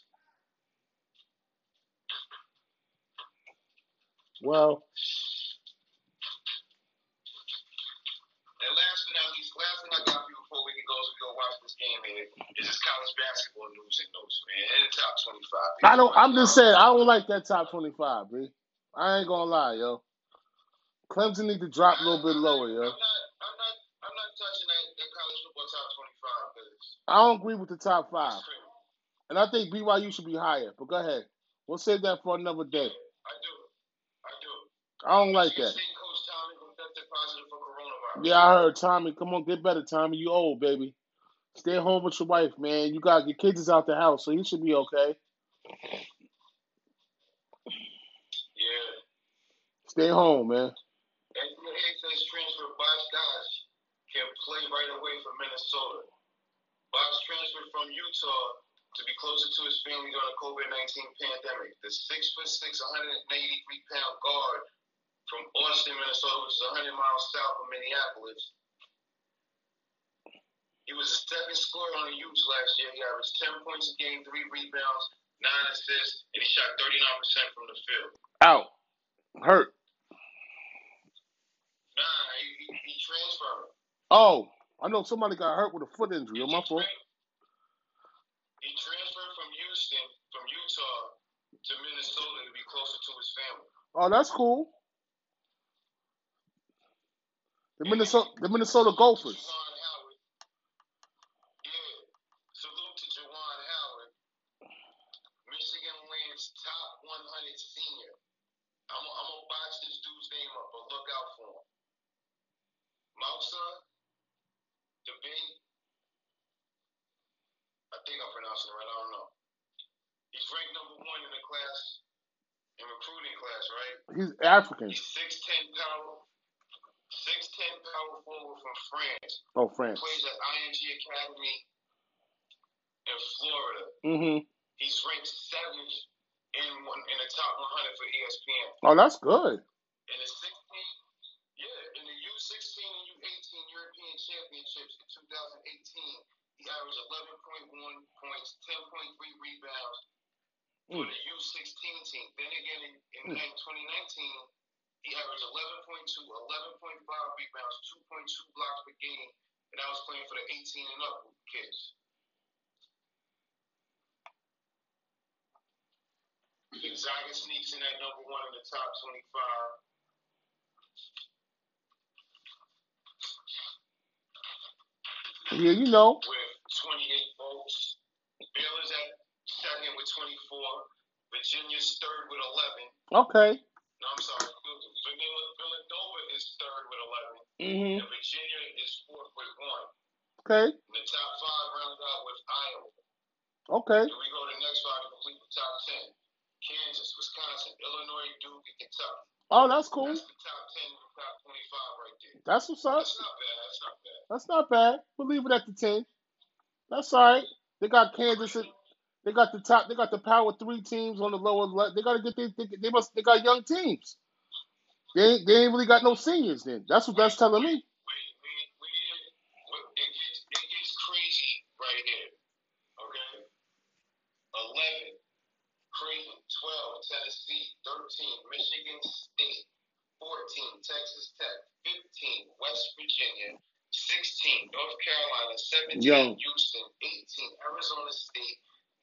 Well, Last but not least, last thing I got for you before we can go so we go watch this game here is this college basketball news and notes, man. The top 25. I don't. I'm just saying. I don't like that top 25, B. I ain't gonna lie, yo. Clemson need to drop a little bit lower, yo. I'm not, I'm not, I'm not touching that, that college football top 25 I don't agree with the top five, and I think BYU should be higher. But go ahead. We'll save that for another day. I do. I do. I don't like that. State coach Tom Izzo tested positive for coronavirus. Yeah, I heard Tommy. Come on, get better, Tommy. You old, baby. Stay home with your wife, man. You got your kids is out the house, so you should be okay. Yeah. Stay home, man. Says transfer Both Gach can play right away for Minnesota. Both transferred from Utah to be closer to his family during the COVID 19 pandemic. The 6 foot 6, 183 pound guard from Austin, Minnesota, which is 100 miles south of Minneapolis. He was the second scorer on the Utes last year. He averaged 10 points a game, 3 rebounds, 9 assists, and he shot 39% from the field. Out. Hurt. Nah, he, he, he transferred. Oh, I know somebody got hurt with a foot injury. On my fault. He transferred from Houston, from Utah, to Minnesota to be closer to his family. Oh, that's cool. The Minnesota, the Minnesota Gophers. Juwan Howard. Yeah. Salute to Juwan Howard. Michigan lands top 100 senior. I'm going to box this dude's name up, but look out for him. Moussa Diabaté. I think I'm pronouncing it right. I don't know. He's ranked number one in the class, in recruiting class, right? He's African. He's 6'10 power, 6'10 power forward from France. Oh, France. Plays at IMG Academy in Florida. Mm-hmm. He's ranked seventh in one in the top 100 for ESPN. Oh, that's good. In the 16, yeah, in the U16 and U18 European Championships in 2018, he averaged 11.1 points, 10.3 rebounds, for the U16 team. Then again, in, in, in 2019, he averaged 11.2, 11.5 rebounds, 2.2 blocks per game, and I was playing for the 18 and up kids. Gonzaga sneaks in at number one in the top 25 Yeah, you know. with 28 votes. Baylor's at second with 24. Virginia's third with 11. Okay. No, I'm sorry. Villanova Villanova is third with 11. Mm-hmm. And Virginia is fourth with one. Okay. And the top five round out with Iowa. Okay. Then we go to the next five to complete the top 10. Kansas, Wisconsin, Illinois, Duke, and Kentucky. Oh, that's cool. That's the top 10 the top 25 right there. That's what's up. That's not bad. That's not bad. That's not bad. We'll leave it at the ten. That's all right. They got Kansas. They got the top. They got the power three teams on the lower. le- They got to get. They, they, they must. They got young teams. They ain't, they ain't really got no seniors. Then that's what that's telling me. It, gets, crazy right here. Okay? 11, Creighton, 12, Tennessee, 13, Michigan State, 14, Texas Tech, 15, West Virginia, 16, North Carolina, 17, Young. Houston, 18, Arizona State,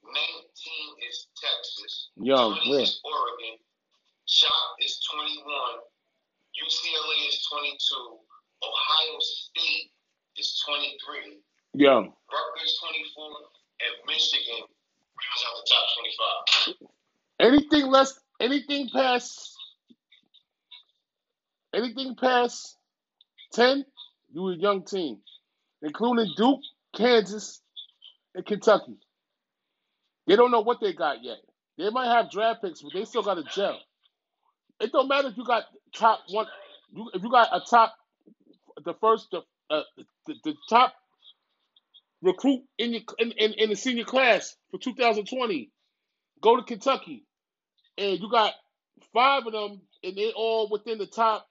19 is Texas, Young, 20 yeah. is Oregon, Chop is 21, UCLA is 22, Ohio State is 23, Young. Rutgers 24, and Michigan rounds out the top 25. Anything less. Anything past. Anything past ten, you a young team, including Duke, Kansas, and Kentucky. They don't know what they got yet. They might have draft picks, but they still got to gel. It don't matter if you got top one. You, if you got a top, the first, the uh, the, the top recruit in your in, in, in the senior class for 2020, go to Kentucky, and you got five of them, and they all within the top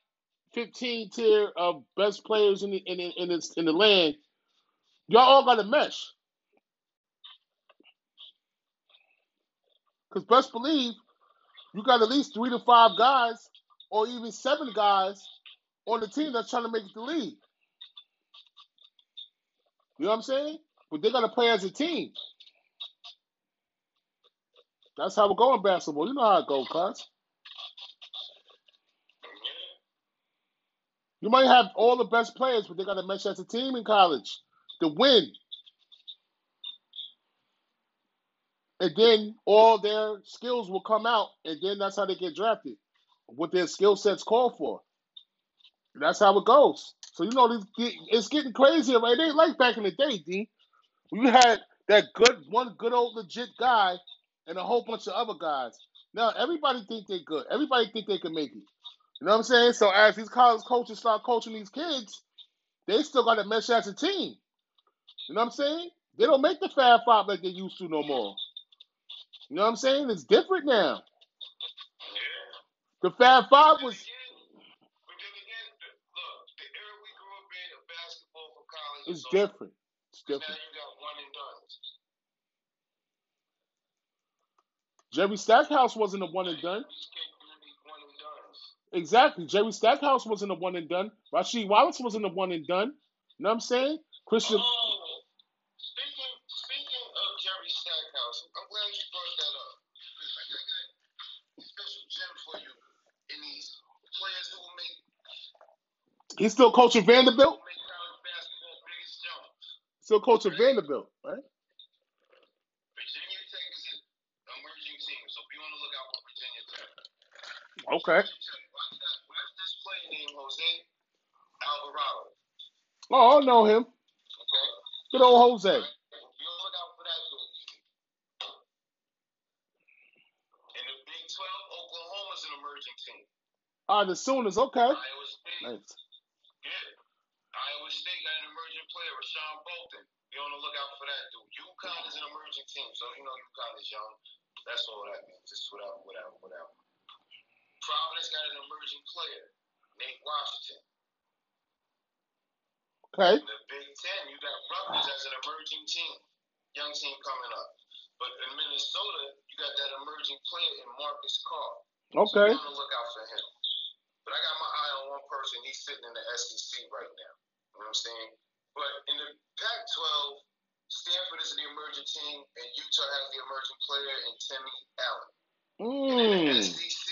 15 tier of best players in the in the, in the, in the land. Y'all all got to mesh. Because best believe you got at least three to five guys, or even seven guys on the team that's trying to make the league. You know what I'm saying? But they got to play as a team. That's how we go in basketball. You know how it goes, cuz. You might have all the best players, but they got to mesh as a team in college to win. And then all their skills will come out, and then that's how they get drafted. What their skill sets call for. That's how it goes. So you know, it's getting crazier, right? It ain't like back in the day, D. You had that good one, good old legit guy, and a whole bunch of other guys. Now everybody think they're good. Everybody think they can make it. You know what I'm saying? So as these college coaches start coaching these kids, they still got to mesh as a team. You know what I'm saying? They don't make the Fab Five like they used to no more. You know what I'm saying? It's different now. The Fab Five was But then again, look, the era we grew up in basketball for college it's is different. It's Now different. you got one and done. Jerry Stackhouse wasn't a one and done. These kids really one and done. Exactly. Jerry Stackhouse wasn't a one and done. Rasheed Wallace wasn't a one and done. You know what I'm saying? Christian. Oh, speaking speaking of Jerry Stackhouse, I'm glad you brought that up. I got, I got a special gem for you in these players who will make He's still coaching Vanderbilt. Still coaching Vanderbilt, right? Virginia Tech is an emerging team, so be on the lookout for Virginia Tech. Okay. Oh, I know him. Good old Jose. Be the lookout for that dude. In the Big 12, Oklahoma's an emerging team. Ah, the Sooners. Okay. Nice. That's all that means. Just without, without, without. Providence got an emerging player, Nate Washington. Okay. In the Big Ten, you got Rutgers as an emerging team, young team coming up. But in Minnesota, you got that emerging player in Marcus Carr. Okay. So look out for him. But I got my eye on one person. He's sitting in the SEC right now. You know what I'm saying? But in the Pac-12, Stanford is the emerging team, and Utah has the emerging player in Timmy Allen. And Mm. SEC,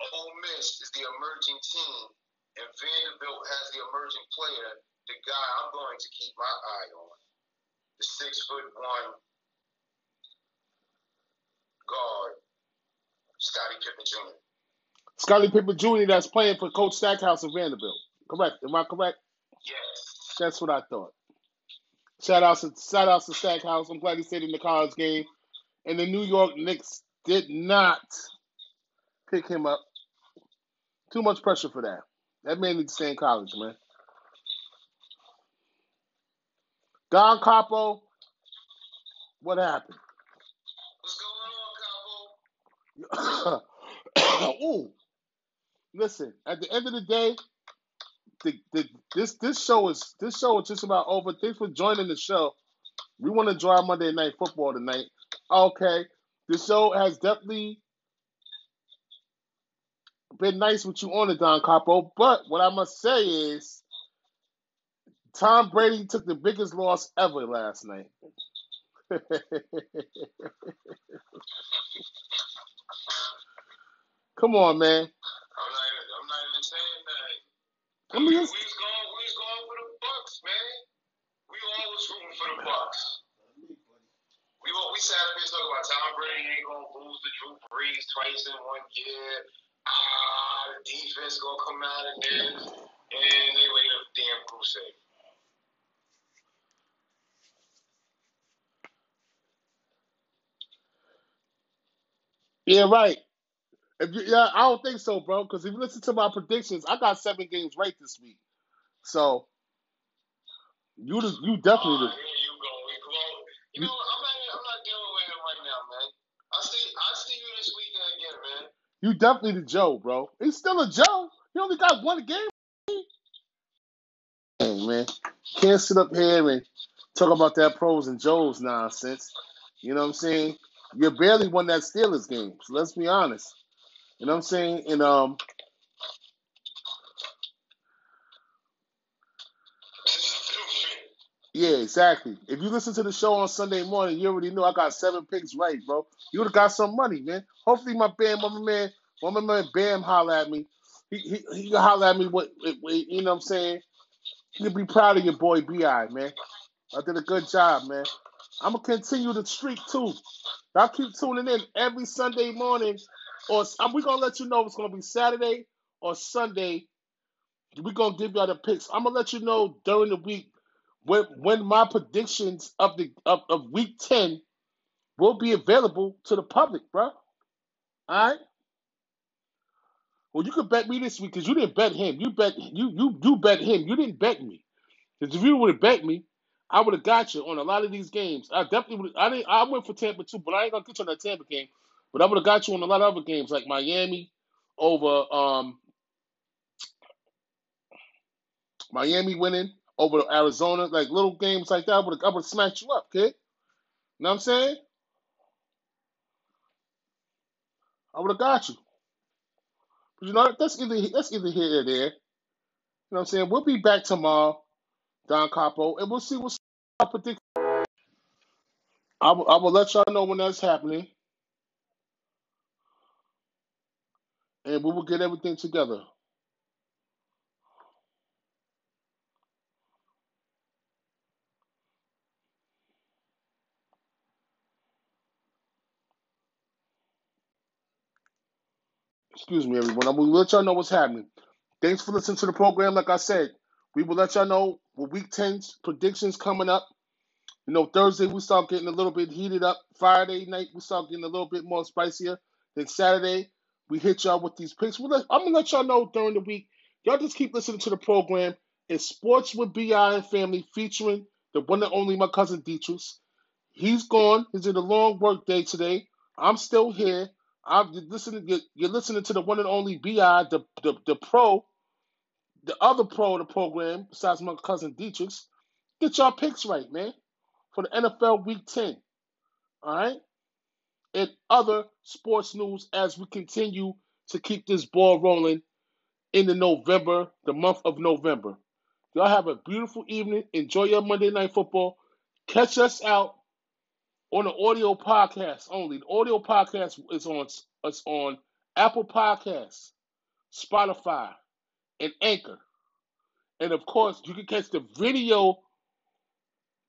Ole Miss is the emerging team, and Vanderbilt has the emerging player, the guy I'm going to keep my eye on, the six foot one guard, Scottie Pippen Jr. Scottie Pippen Jr. that's playing for Coach Stackhouse of Vanderbilt. Correct. Am I correct? Yes. That's what I thought. Shout out to shout out to Stackhouse. I'm glad he stayed in the college game. And the New York Knicks did not pick him up. Too much pressure for that. That man needs to stay in college, man. Don Capo, what happened? What's going on, Capo? Ooh. Listen, at the end of the day, the, the, this this show is this show is just about over. Thanks for joining the show. We want to draw Monday Night Football tonight. Okay, the show has definitely been nice with you on it, Don Capo. But what I must say is, Tom Brady took the biggest loss ever last night. Come on, man. I'm not even, I'm not even saying that. I mean, we, we was going, we was going for the Bucs, man. We always rooting for the Bucs. We we sat up here talking about Tom Brady ain't gonna lose to Drew Brees twice in one year. Ah, the defense gonna come out of this, and they laid a damn goose egg. Yeah, right. If you, yeah, I don't think so, bro. Because if you listen to my predictions, I got seven games right this week. So you the, you definitely Ah, the, here you go. We go. You know, I'm not, I'm not dealing with him right now, man. I see, I see you this weekend again, man. you definitely the Joe, bro. He's still a Joe. He only got one game. Hey man, can't sit up here and talk about that pros and Joes nonsense. You know what I'm saying? You barely won that Steelers game. So let's be honest. You know what I'm saying? And um, Yeah, exactly. If you listen to the show on Sunday morning, you already know I got seven picks right, bro. You would have got some money, man. Hopefully, my Bam, my man, my man Bam holler at me. He he he holler at me. What you know? what I'm saying you be proud of your boy Bi, man. I did a good job, man. I'm gonna continue the streak too. Y'all keep tuning in every Sunday morning, or we're gonna let you know if it's gonna be Saturday or Sunday. We're gonna give y'all the picks. I'm gonna let you know during the week when when my predictions of the of, of week 10 will be available to the public, bro. Alright? Well, you could bet me this week because you didn't bet him. You bet you you you bet him. You didn't bet me. Because if you would have bet me, I would have got you on a lot of these games. I definitely would. I didn't. I went for Tampa too, but I ain't gonna get you on that Tampa game. But I would have got you on a lot of other games like Miami over um Miami winning over Arizona, like little games like that. I would have smacked you up, kid. You know what I'm saying? I would have got you. But you know that's either that's either here or there. You know what I'm saying? We'll be back tomorrow, Don Capo, and we'll see what's I predict. I will, I will let y'all know when that's happening, and we will get everything together. Excuse me, everyone. I will let y'all know what's happening. Thanks for listening to the program. Like I said, we will let y'all know what week 10's predictions coming up. You know, Thursday we start getting a little bit heated up. Friday night we start getting a little bit more spicier. Then Saturday we hit y'all with these picks. We'll let, I'm gonna let y'all know during the week. Y'all just keep listening to the program. It's Sports with Bi and Family featuring the one and only my cousin Dietrich. He's gone. He's in a long work day today. I'm still here. I'm you're listening. You're, you're listening to the one and only Bi, the, the the pro, the other pro of the program besides my cousin Dietrich. Get y'all picks right, man, for the NFL Week 10. All right, and other sports news as we continue to keep this ball rolling in the November, the month of November. Y'all have a beautiful evening. Enjoy your Monday night football. Catch us out on the audio podcast only. The audio podcast is on it's on Apple Podcasts, Spotify, and Anchor. And of course, you can catch the video.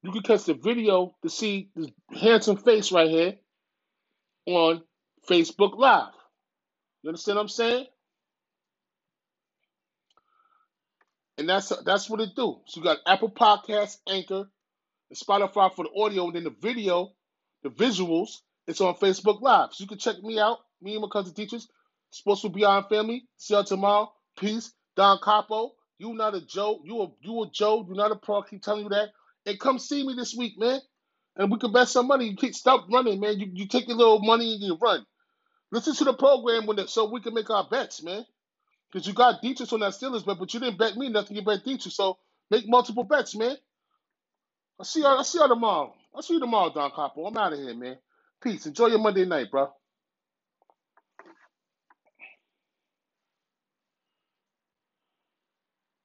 You can catch the video to see this handsome face right here on Facebook Live. You understand what I'm saying? And that's that's what it do. So you got Apple Podcasts, Anchor, and Spotify for the audio, and then the video, the visuals, it's on Facebook Live. So you can check me out, me and my cousin teachers, Sports with Beyond Family. See y'all tomorrow. Peace. Don Capo. You not a Joe. You a you a Joe. You not a pro. I keep telling you that. And come see me this week, man. And we can bet some money. You keep stop running, man. You, you take your little money and you run. Listen to the program when it, so we can make our bets, man. Because you got Dietrich on that Steelers bet, but you didn't bet me nothing. You bet Dietrich. So make multiple bets, man. I'll see y'all. I'll see y'all tomorrow. I'll see you tomorrow, Don Capo. I'm out of here, man. Peace. Enjoy your Monday night, bro.